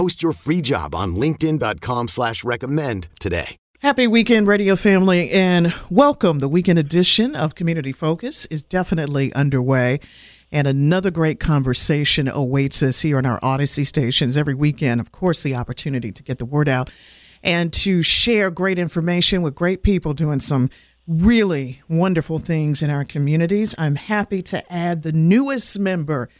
Post your free job on LinkedIn.com slash recommend today. Happy weekend, radio family, and welcome. The weekend edition of Community Focus is definitely underway. And another great conversation awaits us here on our Audacy stations every weekend. Of course, the opportunity to get the word out and to share great information with great people doing some really wonderful things in our communities. I'm happy to add the newest member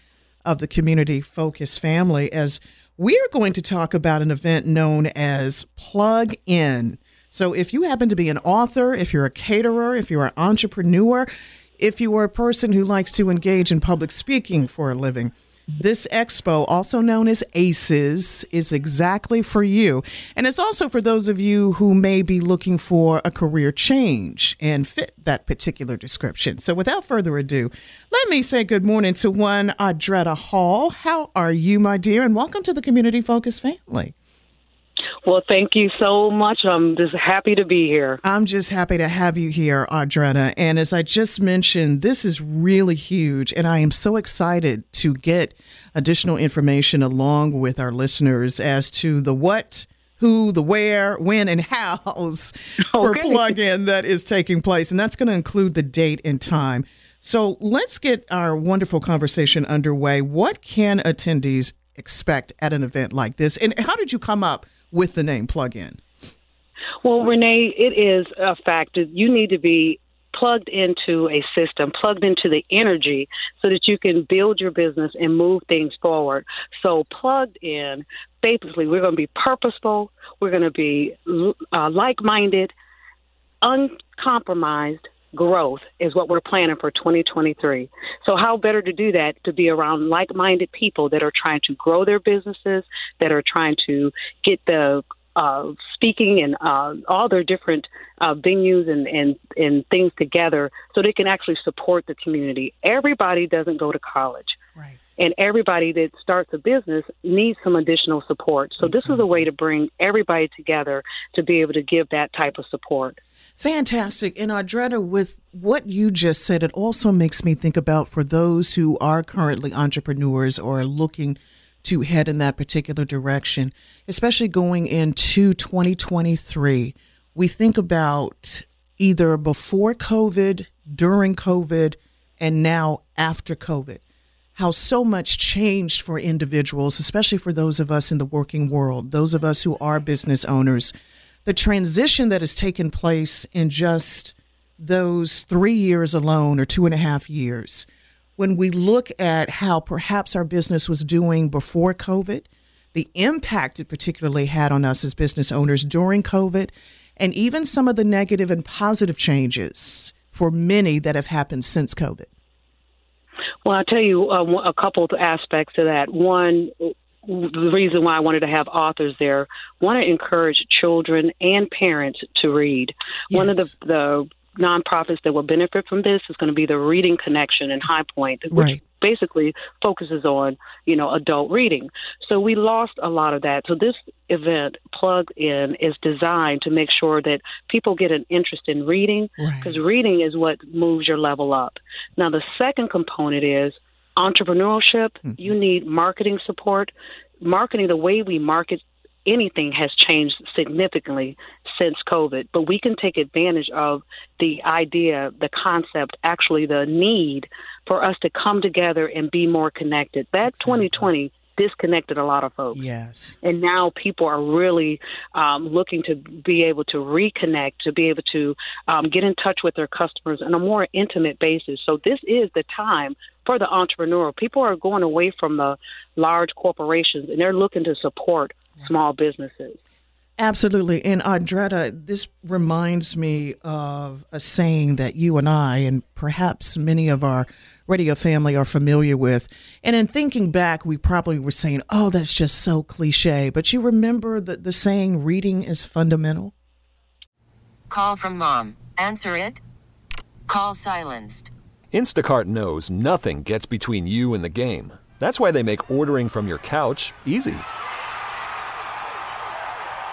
of the Community Focus family as we are going to talk about an event known as Plug In. So, if you happen to be an author, if you're a caterer, if you're an entrepreneur, if you are a person who likes to engage in public speaking for a living, this expo, also known as ACES, is exactly for you. And it's also for those of you who may be looking for a career change and fit that particular description. So without further ado, let me say good morning to one Audretta Hall. How are you, my dear? And welcome to the Community Focus family. Well, thank you so much. I'm just happy to be here. I'm just happy to have you here, Audretta. And as I just mentioned, this is really huge. And I am so excited to get additional information along with our listeners as to the what, who, the where, when, and hows for Okay. plug-in that is taking place. And that's going to include the date and time. So let's get our wonderful conversation underway. What can attendees expect at an event like this? And how did you come up with the name plug-in? Well, Renee, it is a fact that you need to be plugged into a system, plugged into the energy so that you can build your business and move things forward. So, plugged in, basically, we're going to be purposeful, we're going to be uh, like minded, uncompromised. Growth is what we're planning for 2023. So, how better to do that to be around like minded people that are trying to grow their businesses, that are trying to get the uh, speaking and uh, all their different uh, venues and, and, and things together so they can actually support the community. Everybody doesn't go to college. Right. And everybody that starts a business needs some additional support. So, this is a way to bring everybody together to be able to give that type of support. Fantastic. And Audretta, with what you just said, it also makes me think about for those who are currently entrepreneurs or looking to head in that particular direction, especially going into 2023. We think about either before COVID, during COVID, and now after COVID. How so much changed for individuals, especially for those of us in the working world, those of us who are business owners the transition that has taken place in just those three years alone or two and a half years, when we look at how perhaps our business was doing before COVID, the impact it particularly had on us as business owners during COVID, and even some of the negative and positive changes for many that have happened since COVID. Well, I'll tell you uh, a couple of aspects of that. One, the reason why I wanted to have authors there, want to encourage children and parents to read. One of the, the nonprofits that will benefit from this is going to be the Reading Connection in High Point, which Right. basically focuses on, you know, adult reading. So we lost a lot of that. So this event, Plug In, is designed to make sure that people get an interest in reading Right. because reading is what moves your level up. Now, the second component is entrepreneurship. Hmm. You need marketing support. Marketing, the way we market anything has changed significantly since COVID, but we can take advantage of the idea, the concept, actually the need for us to come together and be more connected. That 2020 disconnected a lot of folks. Yes. And now people are really um, looking to be able to reconnect, to be able to um, get in touch with their customers on a more intimate basis. So this is the time for the entrepreneur. People are going away from the large corporations and they're looking to support small businesses. Absolutely. And Audretta, this reminds me of a saying that you and I, and perhaps many of our radio family, are familiar with. And in thinking back, we probably were saying, oh, that's just so cliche. But you remember the, the saying, reading is fundamental? Call from mom. Answer it. Call silenced. Instacart knows nothing gets between you and the game. That's why they make ordering from your couch easy.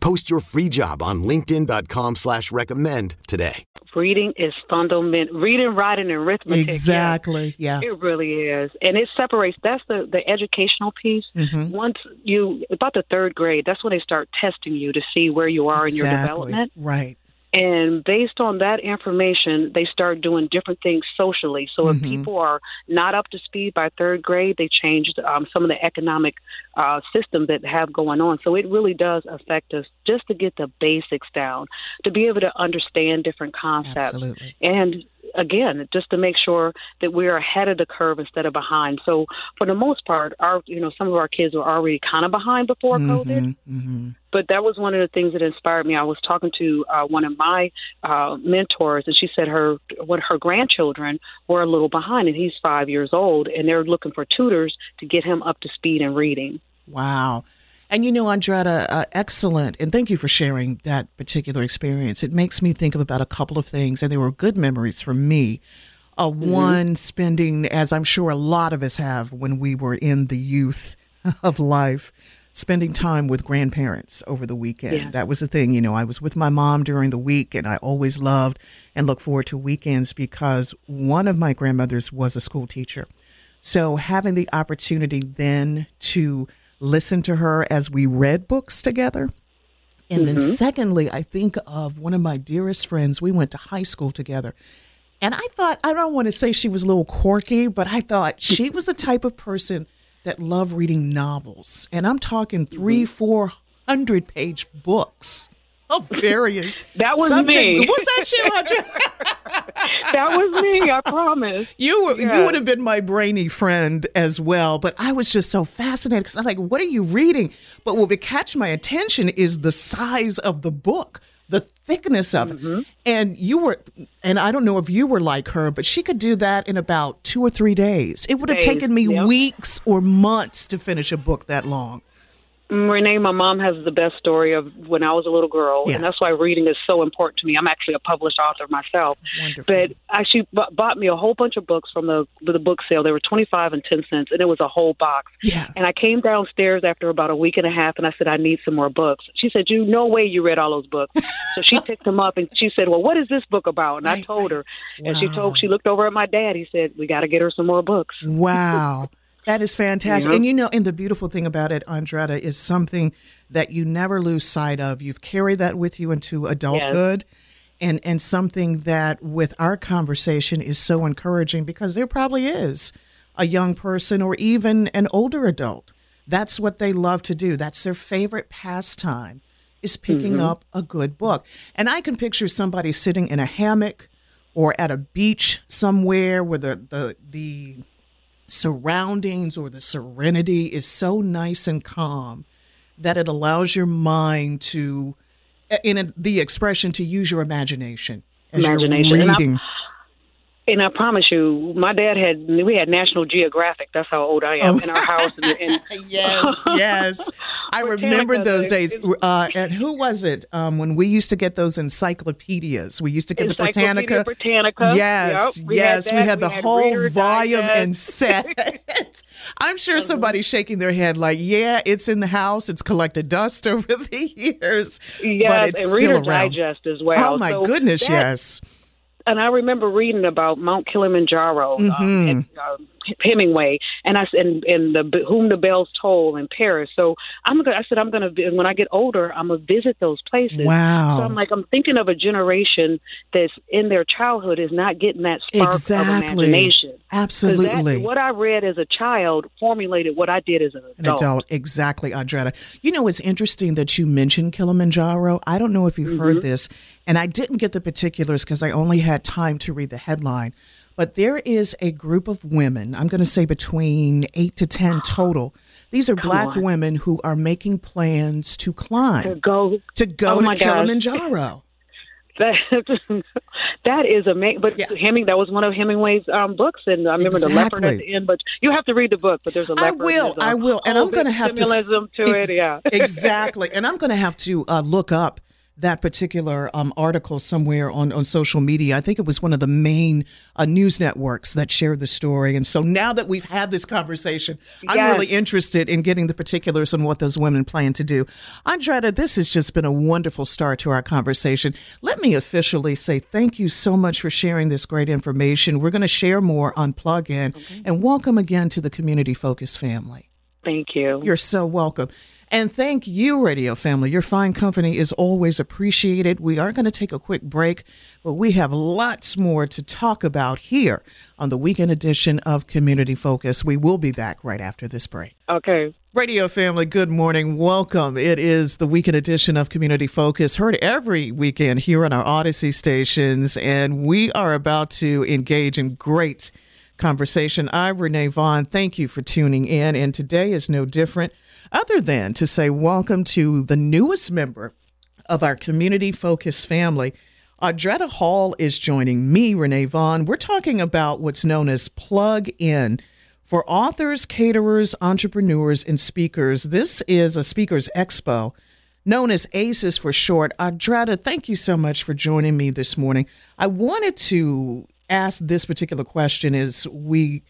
Post your free job on linkedin.com slash recommend today. Reading is fundamental. Reading, writing, and arithmetic. Exactly. Yeah. It really is. And it separates, that's the, the educational piece. Mhm. Once you, about the third grade, that's when they start testing you to see where you are in your development. Right. And based on that information, they start doing different things socially. So if Mhm. people are not up to speed by third grade, they changed um, some of the economic uh, systems that have going on. So it really does affect us just to get the basics down, to be able to understand different concepts. Absolutely. And again, just to make sure that we're ahead of the curve instead of behind. So for the most part, our you know some of our kids were already kind of behind before COVID Mm-hmm. But that was one of the things that inspired me. I was talking to uh, one of my uh, mentors, and she said her what her grandchildren were a little behind, and he's five years old, and they're looking for tutors to get him up to speed in reading. Wow. And you know, Audretta, uh, excellent. And thank you for sharing that particular experience. It makes me think of about a couple of things, and they were good memories for me. Uh, One, spending, as I'm sure a lot of us have when we were in the youth of life, spending time with grandparents over the weekend. Yeah. That was the thing. You know, I was with my mom during the week, and I always loved and look forward to weekends because one of my grandmothers was a school teacher. So having the opportunity then to listen to her as we read books together. And then mm-hmm. secondly, I think of one of my dearest friends. We went to high school together. And I thought, I don't want to say she was a little quirky, but I thought she was the type of person that love reading novels. And I'm talking mm-hmm. three, four hundred page books of various That was subject- me. Was that you, That was me, I promise. You were, you would have been my brainy friend as well, but I was just so fascinated because I'm like, what are you reading? But what would catch my attention is the size of the book, the thickness of Mm-hmm. it, and you were, and I don't know if you were like her, but she could do that in about two or three days. It would have Days, taken me yep. weeks or months to finish a book that long. Renee, my mom has the best story of when I was a little girl, Yeah. and that's why reading is so important to me. I'm actually a published author myself, Wonderful. but I, she b- bought me a whole bunch of books from the the book sale. They were twenty five and ten cents, and it was a whole box. Yeah. And I came downstairs after about a week and a half, and I said, I need some more books. She said, You no way you read all those books. so she picked them up, and she said, Well, what is this book about? And I Right, told her, and she told she looked over at my dad. He said, We got to get her some more books. Wow. That is fantastic. And you know, and the beautiful thing about it, Audretta, is something that you never lose sight of. You've carried that with you into adulthood. And, and something that with our conversation is so encouraging because there probably is a young person or even an older adult. That's what they love to do. That's their favorite pastime is picking Mm-hmm. up a good book. And I can picture somebody sitting in a hammock or at a beach somewhere where the the, the surroundings or the serenity is so nice and calm that it allows your mind to in a, the expression to use your imagination as Imagination. you're reading. And I promise you, my dad had we had National Geographic. That's how old I am in our house. And, and yes, yes. I remember those days. Uh, and who was it? Um, when we used to get those encyclopedias, we used to get the Britannica. Britannica. Yes, Yep, we had yes. we had the We had whole Reader volume Digest. and set. I'm sure somebody's shaking their head like, yeah, it's in the house. It's collected dust over the years, Yes, but it's and still Reader around. Digest as well. Oh my So goodness, yes. And I remember reading about Mount Kilimanjaro, Mm-hmm. um, and, uh, Hemingway, and I s- and and the whom the bells toll in Paris. So I'm gonna. I said I'm gonna. When I get older, I'm gonna visit those places. Wow. So I'm like, I'm thinking of a generation that's in their childhood is not getting that spark of Exactly. imagination. 'Cause that- Absolutely. what I read as a child formulated what I did as an An adult. adult, exactly, Audretta. You know, it's interesting that you mentioned Kilimanjaro. I don't know if you heard this, and I didn't get the particulars because I only had time to read the headline. But there is a group of women, I'm going to say between eight to 10 total. These are black on. women who are making plans to climb, To go to go Oh to. Kilimanjaro. That that is amazing. But Yeah. Heming, that was one of Hemingway's um, books, and I remember the leopard at the end. But you have to read the book. But there's a leopard. I will. I will. And I'm going to have to symbolism to Ex- it. Yeah, exactly. And I'm going to have to uh, look up that particular um, article somewhere on, on social media. I think it was one of the main uh, news networks that shared the story. And so now that we've had this conversation, I'm really interested in getting the particulars on what those women plan to do. Audretta, this has just been a wonderful start to our conversation. Let me officially say thank you so much for sharing this great information. We're going to share more on Plug In and welcome again to the Community Focus family. Thank you. You're so welcome. And thank you, Radio Family. Your fine company is always appreciated. We are going to take a quick break, but we have lots more to talk about here on the weekend edition of Community Focus. We will be back right after this break. okay. Radio family, good morning. Welcome. It is the weekend edition of Community Focus, heard every weekend here on our Audacy stations, and we are about to engage in great conversation. I'm Renee Vaughn. Thank you for tuning in, and today is no different, other than to say welcome to the newest member of our Community Focus family. Audretta Hall is joining me, Renee Vaughn. We're talking about what's known as Plug In. For authors, caterers, entrepreneurs, and speakers, this is a Speakers Expo known as ACES for short. Audretta, thank you so much for joining me this morning. I wanted to ask this particular question as we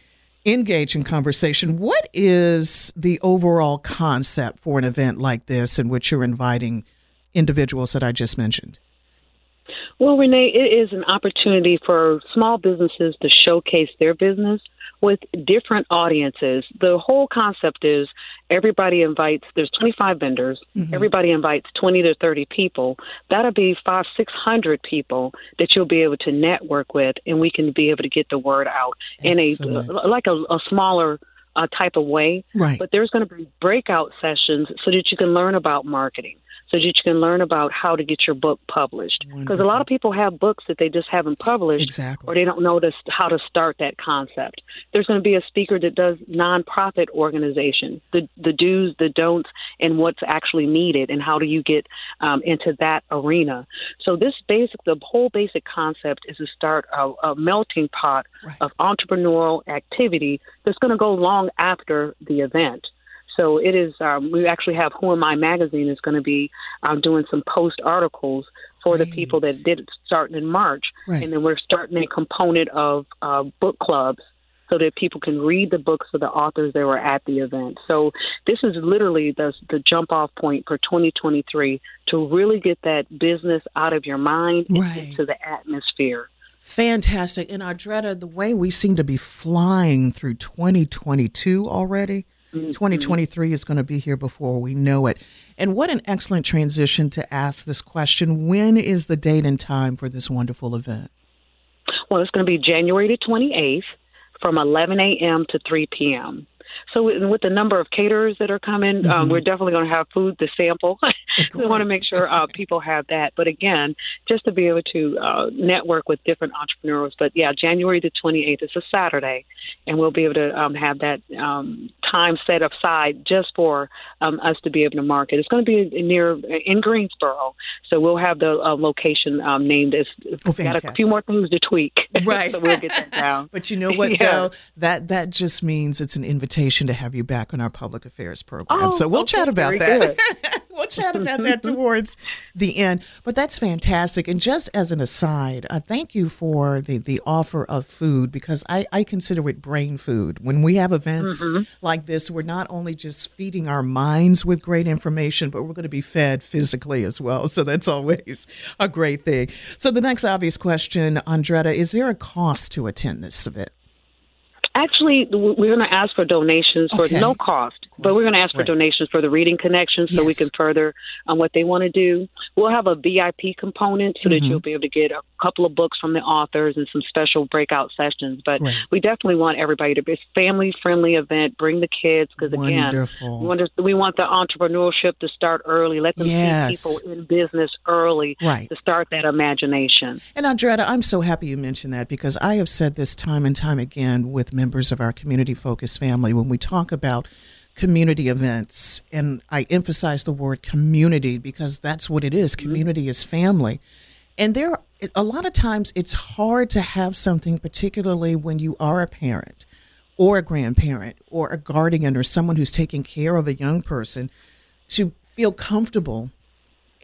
engage in conversation. What is the overall concept for an event like this in which you're inviting individuals that I just mentioned? Well, Renee, it is an opportunity for small businesses to showcase their business with different audiences. The whole concept is everybody invites, there's 25 vendors, everybody invites 20 to 30 people. That'll be five, 600 people that you'll be able to network with, and we can be able to get the word out in a, like a, a smaller uh, type of way. Right. But there's going to be breakout sessions so that you can learn about marketing, so that you can learn about how to get your book published. Because a lot of people have books that they just haven't published, Exactly. or they don't know to, how to start that concept. There's going to be a speaker that does nonprofit organization, the the do's, the don'ts, and what's actually needed, and how do you get um, into that arena. So this basic, the whole basic concept is to start a, a melting pot of entrepreneurial activity that's going to go long after the event. So it is. Um, we actually have Who Am I magazine is going to be um, doing some post articles for the people that did it starting in March, Right. and then we're starting a component of uh, book clubs so that people can read the books of the authors that were at the event. So this is literally the the jump off point for 2023 to really get that business out of your mind Right. into the atmosphere. Fantastic. And Audretta, the way we seem to be flying through 2022 already, Mm-hmm. 2023 is going to be here before we know it. And what an excellent transition to ask this question. When is the date and time for this wonderful event? Well, it's going to be January the 28th from 11 a.m. to 3 p.m. So with the number of caterers that are coming, mm-hmm. um, we're definitely going to have food to sample. we want to make sure uh, people have that. But again, just to be able to uh, network with different entrepreneurs. But yeah, January the 28th is a Saturday, and we'll be able to um, have that um, time set aside just for um, us to be able to market. It's going to be near in Greensboro, so we'll have the uh, location um, named as. Oh, got a few more things to tweak, right? so we'll get that down. but you know what, yeah. though, that that just means it's an invitation to have you back on our public affairs program. Oh, so we'll okay, chat about that. we'll chat about that towards the end. But that's fantastic. And just as an aside, uh, thank you for the, the offer of food because I, I consider it brain food. When we have events mm-hmm. like this, we're not only just feeding our minds with great information, but we're going to be fed physically as well. So that's always a great thing. So the next obvious question, Audretta, is there a cost to attend this event? Actually, we're going to ask for donations for okay. no cost, but we're going to ask for right. donations for the Reading Connection so yes. we can further on what they want to do. We'll have a VIP component so mm-hmm. that you'll be able to get a couple of books from the authors and some special breakout sessions. But right. we definitely want everybody to be a family friendly event. Bring the kids because again, we want, to, we want the entrepreneurship to start early. Let them yes. see people in business early right. to start that imagination. And Audretta, I'm so happy you mentioned that because I have said this time and time again with members of our community focused family when we talk about community events and I emphasize the word community because that's what it is. Mm-hmm. Community is family. And there a lot of times it's hard to have something particularly when you are a parent or a grandparent or a guardian or someone who's taking care of a young person to feel comfortable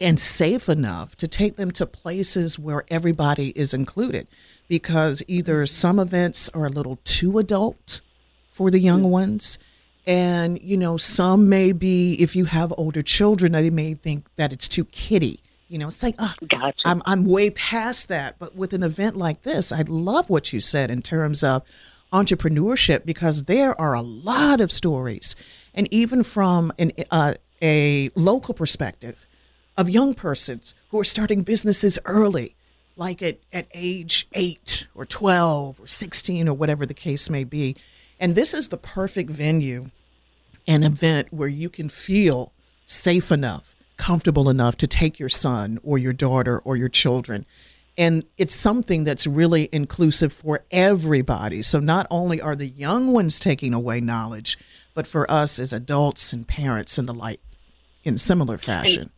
and safe enough to take them to places where everybody is included because either some events are a little too adult for the young ones. And you know some may be if you have older children they may think that it's too kiddie. You know it's like oh, gotcha. I'm, I'm way past that. But with an event like this i love what you said in terms of entrepreneurship because there are a lot of stories. And even from an, uh, a local perspective of young persons who are starting businesses early, like at, at age eight or 12 or 16 or whatever the case may be. And this is the perfect venue an event where you can feel safe enough, comfortable enough to take your son or your daughter or your children. And it's something that's really inclusive for everybody. So not only are the young ones taking away knowledge, but for us as adults and parents and the like in similar fashion.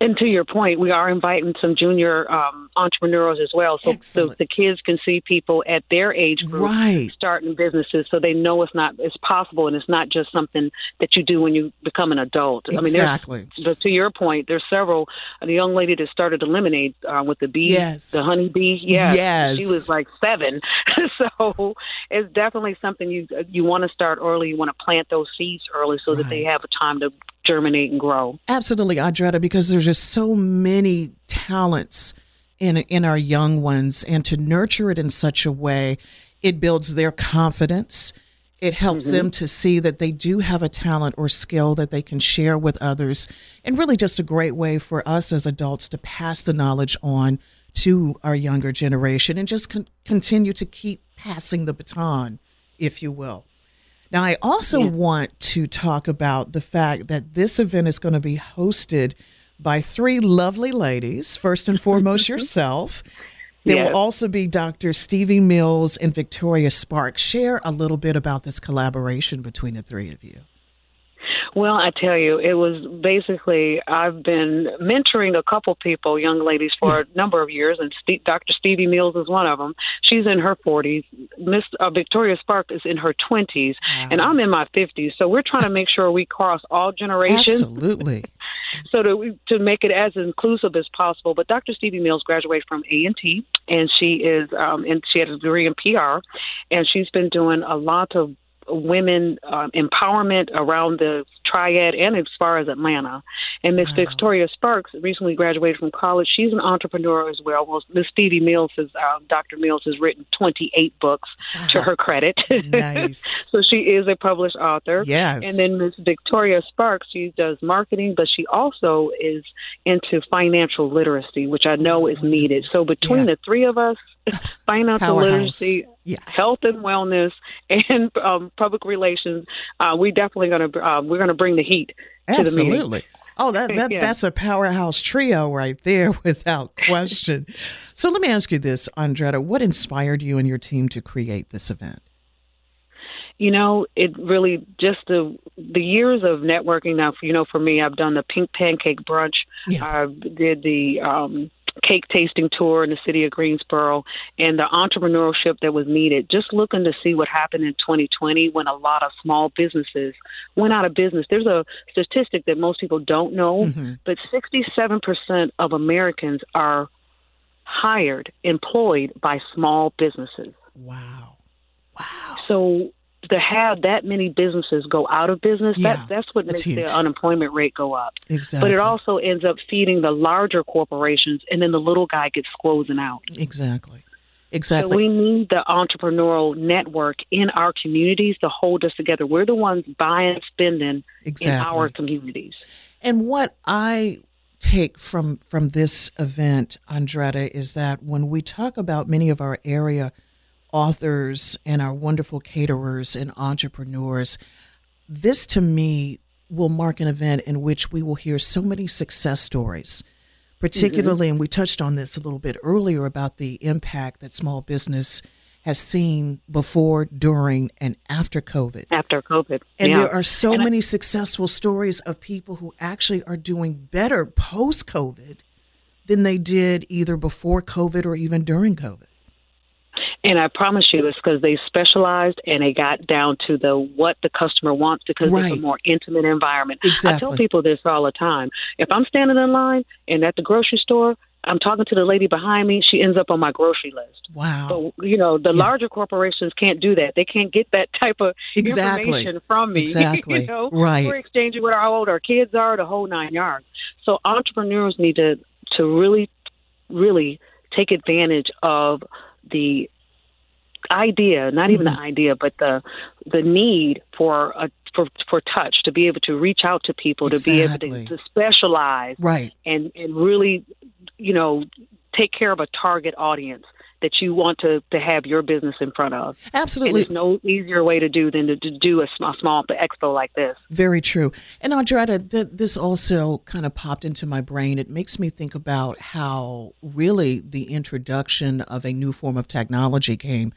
And to your point, we are inviting some junior um, entrepreneurs as well, so, so the kids can see people at their age group right. starting businesses, so they know it's not it's possible, and it's not just something that you do when you become an adult. Exactly. I mean, there's, to your point, there's several. The young lady that started the lemonade uh, with the bee, yes. the honey bee, yeah, yes, she was like seven. so it's definitely something you you want to start early. You want to plant those seeds early so right. that they have a time to germinate and grow. Absolutely, Audretta, because there's just so many talents in in our young ones, and to nurture it in such a way, it builds their confidence. It helps mm-hmm. them to see that they do have a talent or skill that they can share with others, and really just a great way for us as adults to pass the knowledge on to our younger generation and just con- continue to keep passing the baton, if you will. Now, I also yeah. want to talk about the fact that this event is going to be hosted by three lovely ladies. First and foremost, yourself. There yes. will also be Dr. Stevie Mills and Victoria Sparks. Share a little bit about this collaboration between the three of you. Well, I tell you, it was basically I've been mentoring a couple people, young ladies, for a number of years, and Steve, Dr. Stevie Mills is one of them. She's in her 40s. Miss uh, Victoria Spark is in her 20s, wow. and I'm in my 50s. So we're trying to make sure we cross all generations. Absolutely. So to to make it as inclusive as possible. But Dr. Stevie Mills graduated from A and T, and she is um, and she has a degree in PR, and she's been doing a lot of women um, empowerment around the triad and as far as Atlanta. And Miss wow. Victoria Sparks recently graduated from college. She's an entrepreneur as well. Well, Miss Stevie Mills has, uh, Dr. Mills has written 28 books wow. to her credit. Nice. so she is a published author. Yes. And then Miss Victoria Sparks, she does marketing, but she also is into financial literacy, which I know is needed. So between yeah. the three of us, financial Powerhouse. literacy Yeah. health and wellness and um, public relations. Uh, we definitely going to uh, we're going to bring the heat to the. Absolutely. Oh, that, that Yeah. that's a powerhouse trio right there, without question. so let me ask you this, Audretta. What inspired you and your team to create this event? You know, it really just the the years of networking. Now, you know, for me, I've done the Pink Pancake Brunch. Yeah. I did the um, cake tasting tour in the city of Greensboro, and the entrepreneurship that was needed. Just looking to see what happened in 2020 when a lot of small businesses went out of business. There's a statistic that most people don't know, mm-hmm. but 67% of Americans are hired, employed by small businesses. Wow. Wow. So to have that many businesses go out of business, Yeah, that, that's what makes huge. the unemployment rate go up. Exactly. But it also ends up feeding the larger corporations, and then the little guy gets squozing out. Exactly. So Exactly. we need the entrepreneurial network in our communities to hold us together. We're the ones buying, spending Exactly. in our communities. And what I take from from this event, Audretta, is that when we talk about many of our area authors and our wonderful caterers and entrepreneurs, this to me will mark an event in which we will hear so many success stories. Particularly, mm-hmm. and we touched on this a little bit earlier about the impact that small business has seen before, during, and after COVID. After COVID, And yeah. there are so And I- many successful stories of people who actually are doing better post COVID than they did either before COVID or even during COVID. And I promise you, it's because they specialized and they got down to the what the customer wants because Right. it's a more intimate environment. I tell people this all the time. If I'm standing in line and at the grocery store, I'm talking to the lady behind me. She ends up on my grocery list. Wow. But you know, the Yeah. larger corporations can't do that. They can't get that type of Exactly. information from me. Exactly. you know, Right. We're exchanging with our old our kids are, the whole nine yards. So entrepreneurs need to to really, really take advantage of the idea, not even Mm-hmm. the idea, but the the need for a for for touch to be able to reach out to people, to be able to, to specialize Right. and and really, you know, take care of a target audience that you want to to have your business in front of. And Absolutely. there's no easier way to do than to, to do a small, small expo like this. Very true. And Audretta, th- this also kind of popped into my brain. It makes me think about how really the introduction of a new form of technology came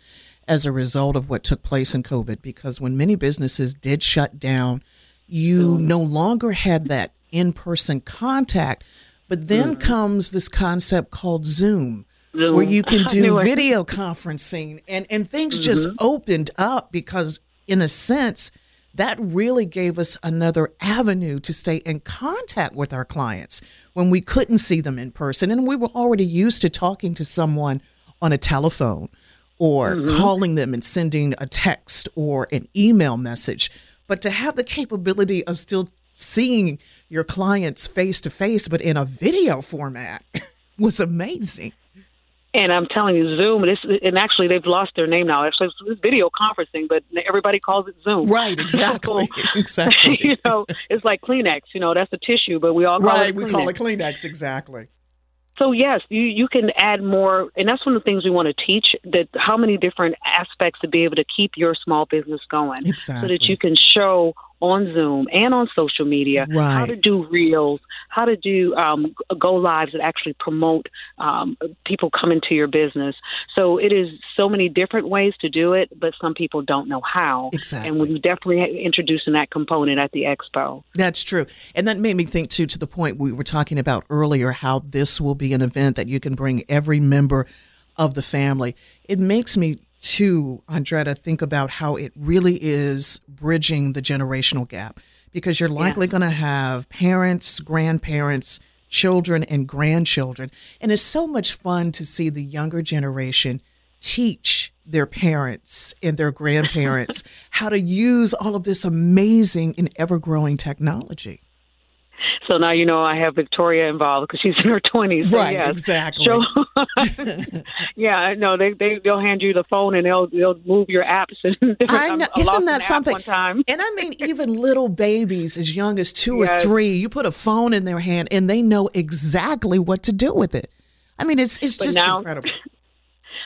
as a result of what took place in COVID. Because when many businesses did shut down, you mm. no longer had that in person contact. But then mm. comes this concept called Zoom. Zoom. Where you can do video conferencing and, and things just opened up because in a sense that really gave us another avenue to stay in contact with our clients when we couldn't see them in person and we were already used to talking to someone on a telephone or calling them and sending a text or an email message but to have the capability of still seeing your clients face to face but in a video format was amazing And I'm telling you, Zoom. This and actually they've lost their name now. Actually, it's video conferencing, but everybody calls it Zoom. Right, exactly. exactly. you know, it's like Kleenex. You know, that's a tissue, but we all call right, it we Kleenex. call it Kleenex, exactly. So yes, you you can add more, and that's one of the things we want to teach. That how many different aspects to be able to keep your small business going, so that you can show on Zoom and on social media how to do reels, how to do um, go lives that actually promote um, people coming to your business. So it is so many different ways to do it, but some people don't know how. Exactly. And we're definitely introducing that component at the expo. That's true. And that made me think, too, to the point we were talking about earlier, how this will be an event that you can bring every member of the family. It makes me, too, Audretta, think about how it really is bridging the generational gap because you're likely going to have parents, grandparents, children, and grandchildren. And it's so much fun to see the younger generation teach their parents and their grandparents how to use all of this amazing and ever growing technology. So now you know I have Victoria involved because she's in her twenties. So Right, yes. exactly. So, yeah, I know they they they'll hand you the phone and they'll they'll move your apps and I know, isn't that something? And I mean, even little babies as young as two Yes. or three, you put a phone in their hand and they know exactly what to do with it. I mean, it's it's But just now- incredible.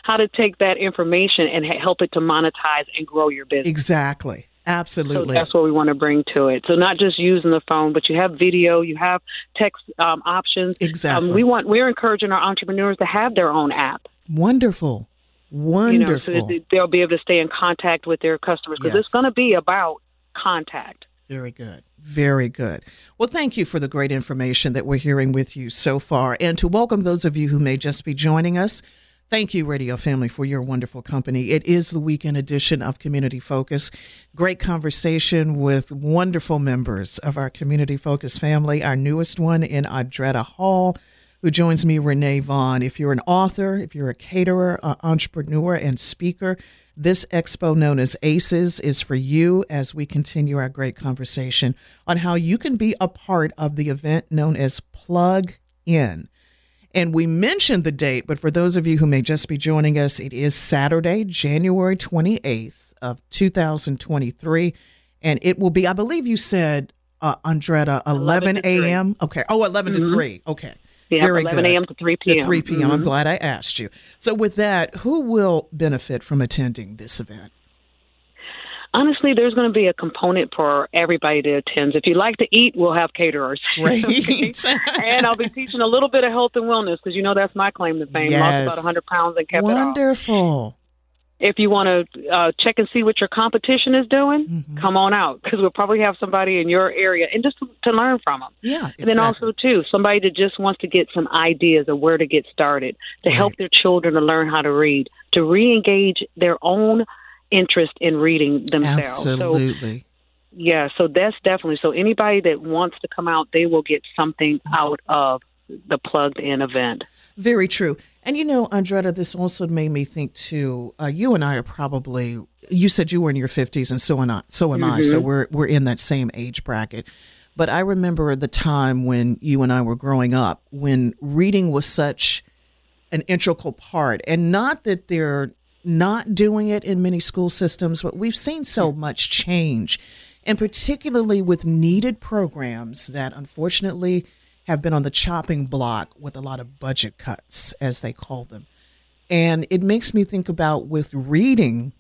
how to take that information and help it to monetize and grow your business. Exactly. So Absolutely. that's what we want to bring to it. So not just using the phone, but you have video, you have text um, options. Exactly. Um, we want we're encouraging our entrepreneurs to have their own app. Wonderful. Wonderful. You know, so they'll be able to stay in contact with their customers because Yes. it's going to be about contact. Very good. Very good. Well, thank you for the great information that we're hearing with you so far. And to welcome those of you who may just be joining us, thank you, Radio Family, for your wonderful company. It is the weekend edition of Community Focus. Great conversation with wonderful members of our Community Focus family. Our newest one in Audretta Hall, who joins me, Renee Vaughn. If you're an author, if you're a caterer, an entrepreneur, and speaker, this expo known as ACES is for you as we continue our great conversation on how you can be a part of the event known as Plug In. And we mentioned the date, but for those of you who may just be joining us, it is Saturday, January 28th of 2023. And it will be, I believe you said, uh, Audretta, 11 to 3. a.m. Okay. Oh, 11 to 3. Okay. Yeah, Very 11 good. a.m. to 3 To p.m. 3 p.m. I'm Mhm. glad I asked you. So, with that, who will benefit from attending this event? Honestly, there's going to be a component for everybody that attends. If you like to eat, we'll have caterers. Great. and I'll be teaching a little bit of health and wellness because you know that's my claim to fame. Lost Yes. about 100 pounds and kept it off. Wonderful. If you want to uh, check and see what your competition is doing, Mm-hmm. come on out because we'll probably have somebody in your area and just to, to learn from them. Yeah. And then also too, somebody that just wants to get some ideas of where to get started, to help their children to learn how to read, to re-engage their own interest in reading themselves. So Absolutely. yeah, so that's definitely so. Anybody that wants to come out, they will get something out of the plugged in event. Very true. And you know, Audretta, this also made me think too. Uh, you and I are probably. You said you were in your fifties, and so am I. So am I. So we're we're in that same age bracket. But I remember the time when you and I were growing up, when reading was such an integral part, and not that they're not doing it in many school systems, but we've seen so much change, and particularly with needed programs that unfortunately have been on the chopping block with a lot of budget cuts, as they call them. And it makes me think about with reading,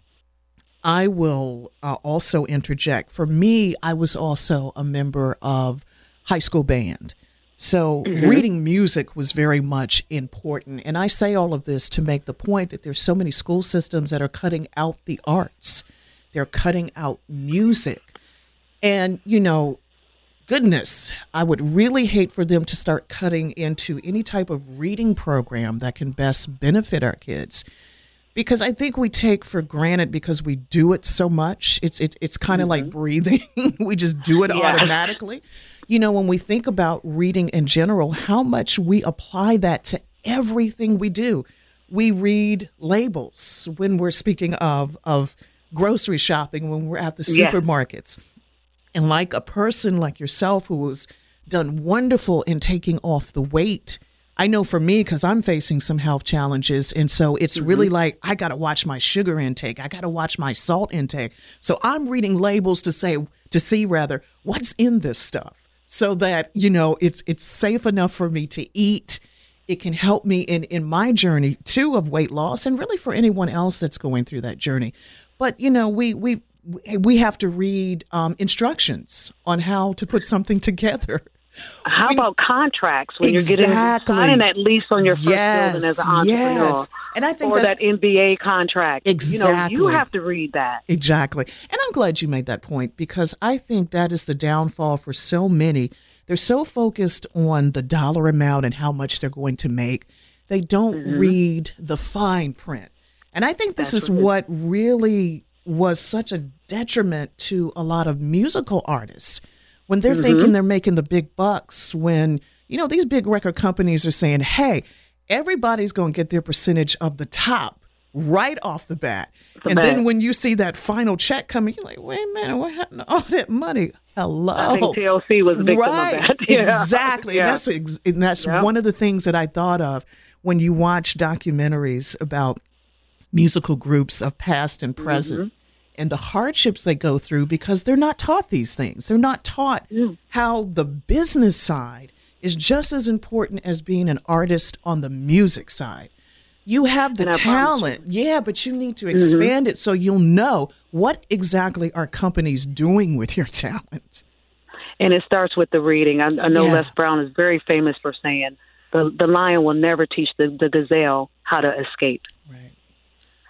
I will uh, also interject. For me, I was also a member of high school band. So mm-hmm. reading music was very much important. And I say all of this to make the point that there's so many school systems that are cutting out the arts. They're cutting out music. And, you know, goodness, I would really hate for them to start cutting into any type of reading program that can best benefit our kids. Because I think we take for granted because we do it so much. It's it, it's kind of like mm-hmm. breathing. we just do it Yes. automatically. You know, when we think about reading in general, how much we apply that to everything we do. We read labels when we're speaking of of grocery shopping, when we're at the supermarkets. And like a person like yourself who has done wonderful in taking off the weight, I know for me, because I'm facing some health challenges. And so it's really like, I got to watch my sugar intake. I got to watch my salt intake. So I'm reading labels to say, to see rather, what's in this stuff so that, you know, it's, it's safe enough for me to eat. It can help me in, in my journey too of weight loss and really for anyone else that's going through that journey. But, you know, we, we, we have to read um, instructions on how to put something together. How We- about contracts when Exactly. you're getting signing that lease on your first Yes, building as an entrepreneur? yes. And I think or that NBA contract. You know, Exactly. you have to read that. Exactly. And I'm glad you made that point because I think that is the downfall for so many. They're so focused on the dollar amount and how much they're going to make. They don't mm-hmm. read the fine print. And I think this is what really was such a detriment to a lot of musical artists when they're mm-hmm. thinking they're making the big bucks when you know these big record companies are saying hey everybody's going to get their percentage of the top right off the bat. And then when you see that final check coming you're like wait a minute what happened to all that money? Hello. I think TLC was a victim right. of that. Yeah. exactly. And Yeah. that's and that's Yeah. one of the things that i thought of when you watch documentaries about musical groups of past and present mm-hmm. And the hardships they go through because they're not taught these things. They're not taught mm. how the business side is just as important as being an artist on the music side. You have the talent, yeah, but you need to mm-hmm. expand it so you'll know what exactly are companies doing with your talent. And it starts with the reading. I, I know Yeah. Les Brown is very famous for saying the the lion will never teach the, the gazelle how to escape. Right.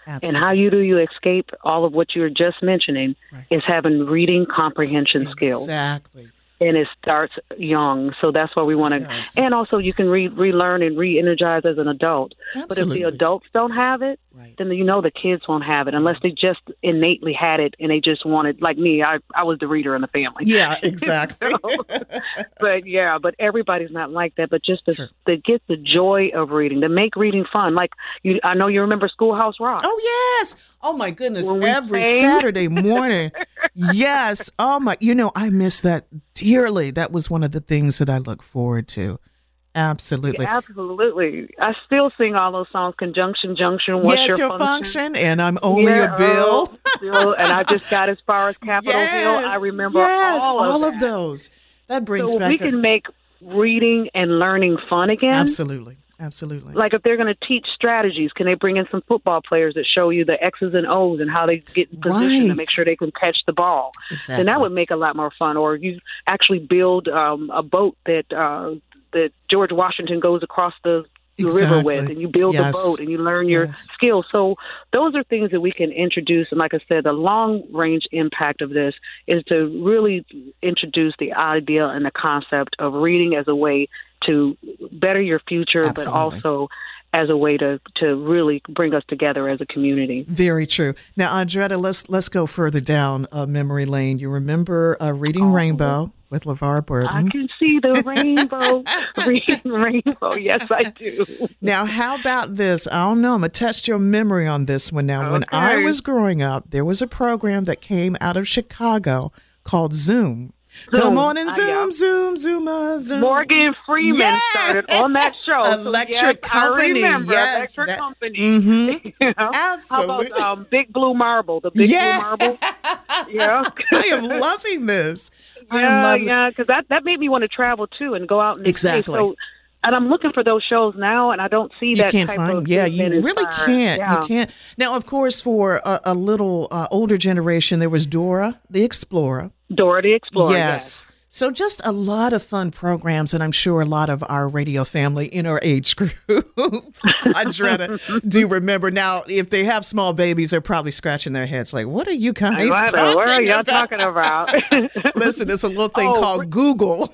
And how you do you escape all of what you were just mentioning Right. is having reading comprehension skills. Exactly. And it starts young. So that's why we want to. does. And also, you can re- relearn and re-energize as an adult. Absolutely. But if the adults don't have it, Right. then you know the kids won't have it unless they just innately had it and they just wanted. Like me, I I was the reader in the family. Yeah, exactly. but yeah, but everybody's not like that. But just to, Sure. to get the joy of reading, to make reading fun. Like you, I know you remember Schoolhouse Rock. Oh yes. Oh my goodness. Every sang. Saturday morning. yes. Oh my you know, I miss that dearly. That was one of the things that I look forward to. Absolutely. Absolutely. I still sing all those songs. Conjunction, junction. What's Yes, your, your function? And I'm only Yeah, a bill. oh, Bill, and I just got as far as Capitol Hill. I remember yes, all of that. those. That brings So back we a- can make reading and learning fun again. absolutely, absolutely. Like if they're going to teach strategies, can they bring in some football players that show you the X's and O's and how they get in position Right. to make sure they can catch the ball? exactly. Then that would make a lot more fun. Or you actually build um, a boat that uh, that George Washington goes across the the river with, and you build Yes. a boat and you learn your Yes. skills. So those are things that we can introduce. And like I said, the long range impact of this is to really introduce the idea and the concept of reading as a way to better your future, Absolutely. but also as a way to to really bring us together as a community. Very true. Now, Audretta, let's let's go further down uh, memory lane. You remember uh, reading Oh. Rainbow with LeVar Burton? I can see the rainbow, reading rainbow. Yes, I do. Now, how about this? I don't know. I'm gonna test your memory on this one. Now, when I was growing up, there was a program that came out of Chicago called Zoom. Come on and Ah, Zoom, yeah. Zoom, Zoom, Zoom. Morgan Freeman Yeah. started on that show. So, Electric yes, Company, I remember yes, Electric that- Company. Mhm. You know? Absolutely. How about um, Big Blue Marble? The Big Yeah. Blue Marble. Yeah. I am loving this. I am yeah, loving. yeah, because that that made me want to travel too and go out and Exactly. So, and I'm looking for those shows now, and I don't see You that. You can't type find. Of Yeah, you really can't. Yeah. You can't. Now, of course, for a, a little uh, older generation, there was Dora the Explorer. Dora the Explorer. yes. So just a lot of fun programs, and I'm sure a lot of our radio family in our age group, Audretta, do remember. Now, if they have small babies, they're probably scratching their heads like, "What are you guys I talking. What are y'all about?" talking about? Listen, it's a little thing Oh, called Google.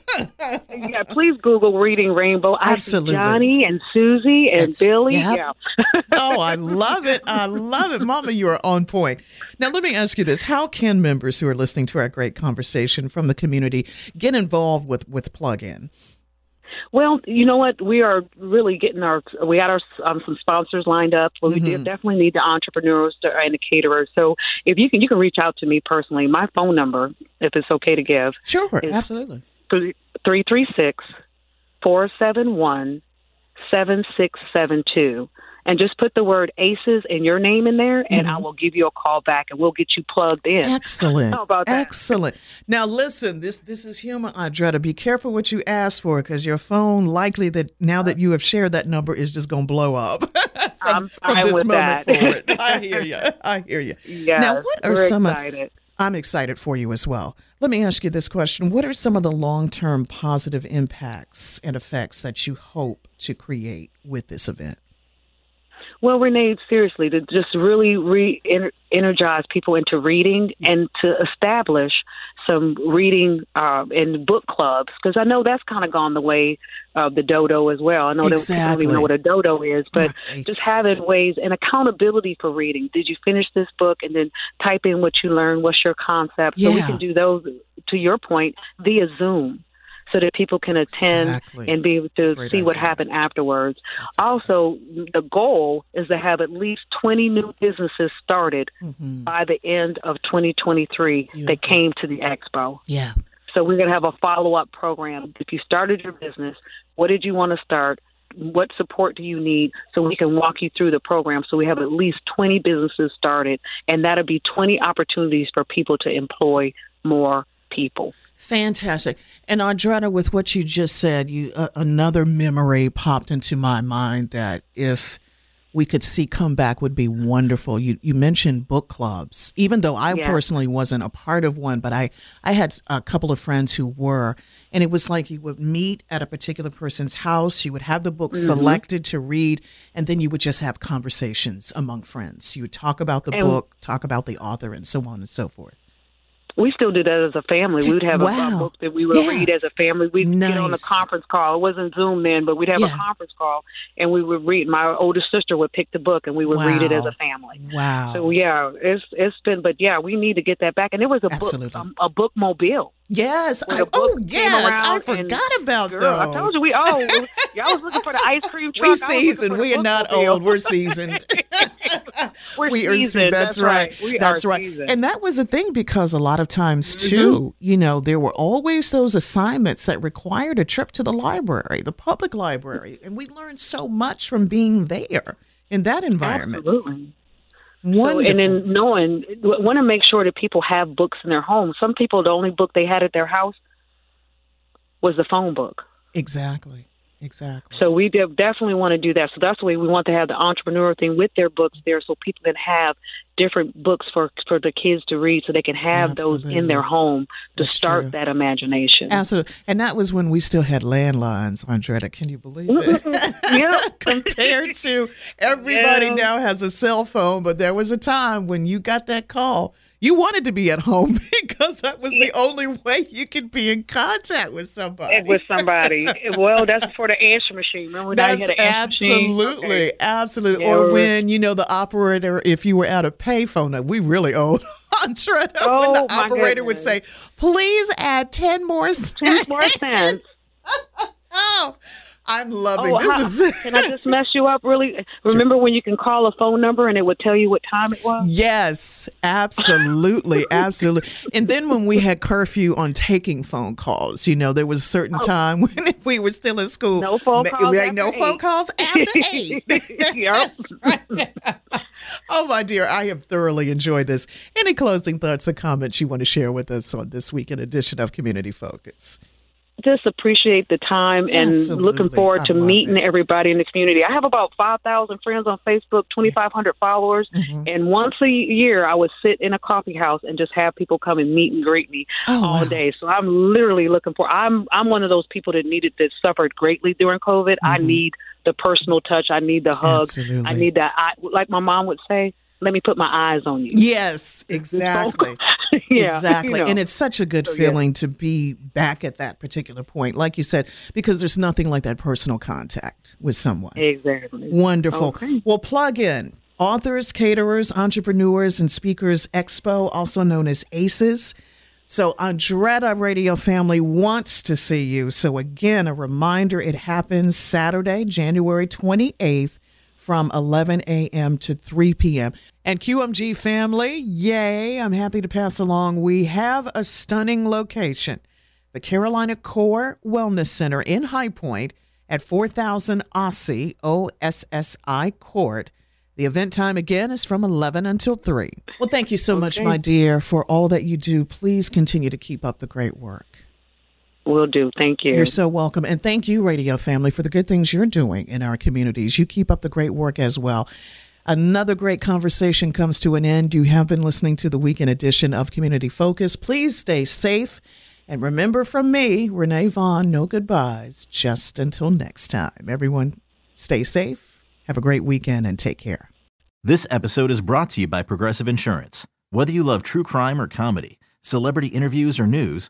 yeah, please Google Reading Rainbow. Absolutely. Johnny and Susie and It's- Billy. yep. Yeah. oh, I love it. I love it. Mama, you are on point. Now, let me ask you this. How can members who are listening to our great conversation from the community get involved with, with Plug-In? Well, you know what? We are really getting our. We got our um, some sponsors lined up. Well, we do Mm-hmm. definitely need the entrepreneurs to, and the caterers. So if you can, you can reach out to me personally. My phone number, if it's okay to give, Sure, Is- absolutely. three three six four seven one seven six seven two. And just put the word ACES and your name in there, and Mm-hmm. I will give you a call back, and we'll get you plugged in. Excellent. How about that? Excellent. Now, listen, this this is human, Audretta. Be careful what you ask for because your phone, likely that now that you have shared that number, is just going to blow up from, I'm from this with moment that. forward. I hear you. I hear you. Yes, now, what are some of excited. I'm excited for you as well. Let me ask you this question. What are some of the long term positive impacts and effects that you hope to create with this event? Well, Renee, seriously, to just really re energize people into reading and to establish some reading uh, and book clubs because I know that's kind of gone the way of the dodo as well. I know that people don't even know what a dodo is, but Right. just having ways and accountability for reading. Did you finish this book? And then type in what you learned. What's your concept? So we can do those, to your point, via Zoom. So that people can attend Exactly. and be able to Great see what idea. happened afterwards. Also, the goal is to have at least 20 new businesses started Mm-hmm. by the end of 2023 that came to the expo. Yeah. So we're going to have a follow up program. If you started your business, what did you want to start? What support do you need? So we can walk you through the program. So we have at least 20 businesses started, and that'll be 20 opportunities for people to employ more people. Fantastic. And Audretta, with what you just said, you uh, another memory popped into my mind that if we could see come back would be wonderful. You you mentioned book clubs, even though I Yeah. personally wasn't a part of one, but I I had a couple of friends who were, and it was like you would meet at a particular person's house. You would have the book selected to read, and then you would just have conversations among friends. You would talk about the And- book, talk about the author, and so on and so forth. We still do that as a family. We would have a- a, book that we would Yeah. read as a family. We'd get on a conference call. It wasn't Zoom then, but we'd have Yeah. a conference call and we would read. My oldest sister would pick the book and we would read it as a family. Wow. So yeah, it's it's been, but yeah, we need to get that back. And it was a Absolutely. book, um, a book mobile. Yes. I, oh, yes. I and- forgot about Girl, those. I told you we oh y'all was looking for the ice cream truck. We seasoned. We are not bookmobile. old. We're seasoned. We're we are seasoned. se- That's, right. We That's right. seasoned. And that was a thing because a lot of times Mm-hmm. too, you know, there were always those assignments that required a trip to the library, the public library, and we learned so much from being there in that environment. Absolutely. So, and then knowing, want to make sure that people have books in their home. Some people, the only book they had at their house was the phone book. exactly. Exactly. So we de- definitely want to do that. So that's the way we want to have the entrepreneur thing with their books there, so people can have different books for for the kids to read, so they can have those in their home to That's start true. that imagination. Absolutely. And that was when we still had landlines, Audretta. Can you believe it? yeah. Compared to everybody Yeah. now has a cell phone, but there was a time when you got that call, you wanted to be at home because that was the only way you could be in contact with somebody. with somebody. well, that's for the answer machine. Remember when That's answer machine? absolutely, Okay. absolutely. Yeah, or when you know the operator, if you were at a payphone, we really old. When Oh, the my operator would say, "Please add ten more cents." Ten more cents. Oh, I'm loving Oh, this. how- is can I just mess you up really? Remember when you can call a phone number and it would tell you what time it was? Yes, absolutely, absolutely. And then when we had curfew on taking phone calls, you know, there was a certain oh. time when if we were still in school, Oh. No phone calls we had after no phone calls after eight. Yep. oh my dear, I have thoroughly enjoyed this. Any closing thoughts or comments you want to share with us on this weekend edition of Community Focus? Just appreciate the time and Absolutely. looking forward I to meeting it. everybody in the community. I have about 5,000 friends on Facebook, 2,500 followers. Mm-hmm. And once a year, I would sit in a coffee house and just have people come and meet and greet me Oh, all wow. day. So I'm literally looking for, I'm, I'm one of those people that needed, that suffered greatly during COVID. I need the personal touch. I need the hug. Mm-hmm. Absolutely. I need that. I, like my mom would say, let me put my eyes on you. Yes, exactly. Yeah, exactly. you know. And it's such a good So, yeah. feeling to be back at that particular point, like you said, because there's nothing like that personal contact with someone. exactly. Wonderful. Okay. Well, plug in authors, caterers, entrepreneurs, and speakers expo, also known as ACES. So, Audretta Radio Family wants to see you. So, again, a reminder it happens Saturday, January 28th from 11 a.m. to 3 p.m. And QMG family, yay, I'm happy to pass along. We have a stunning location the Carolina Core Wellness Center in High Point at 4000 Ossie, OSSI Court. The event time again is from 11 until 3. Well, thank you so much, my dear, for all that you do. Please continue to keep up the great work. Will do. Thank you. You're so welcome. And thank you, Radio Family, for the good things you're doing in our communities. You keep up the great work as well. Another great conversation comes to an end. You have been listening to the weekend edition of Community Focus. Please stay safe. And remember from me, Renee Vaughn, no goodbyes, just until next time. Everyone, stay safe, have a great weekend, and take care. This episode is brought to you by Progressive Insurance. Whether you love true crime or comedy, celebrity interviews or news,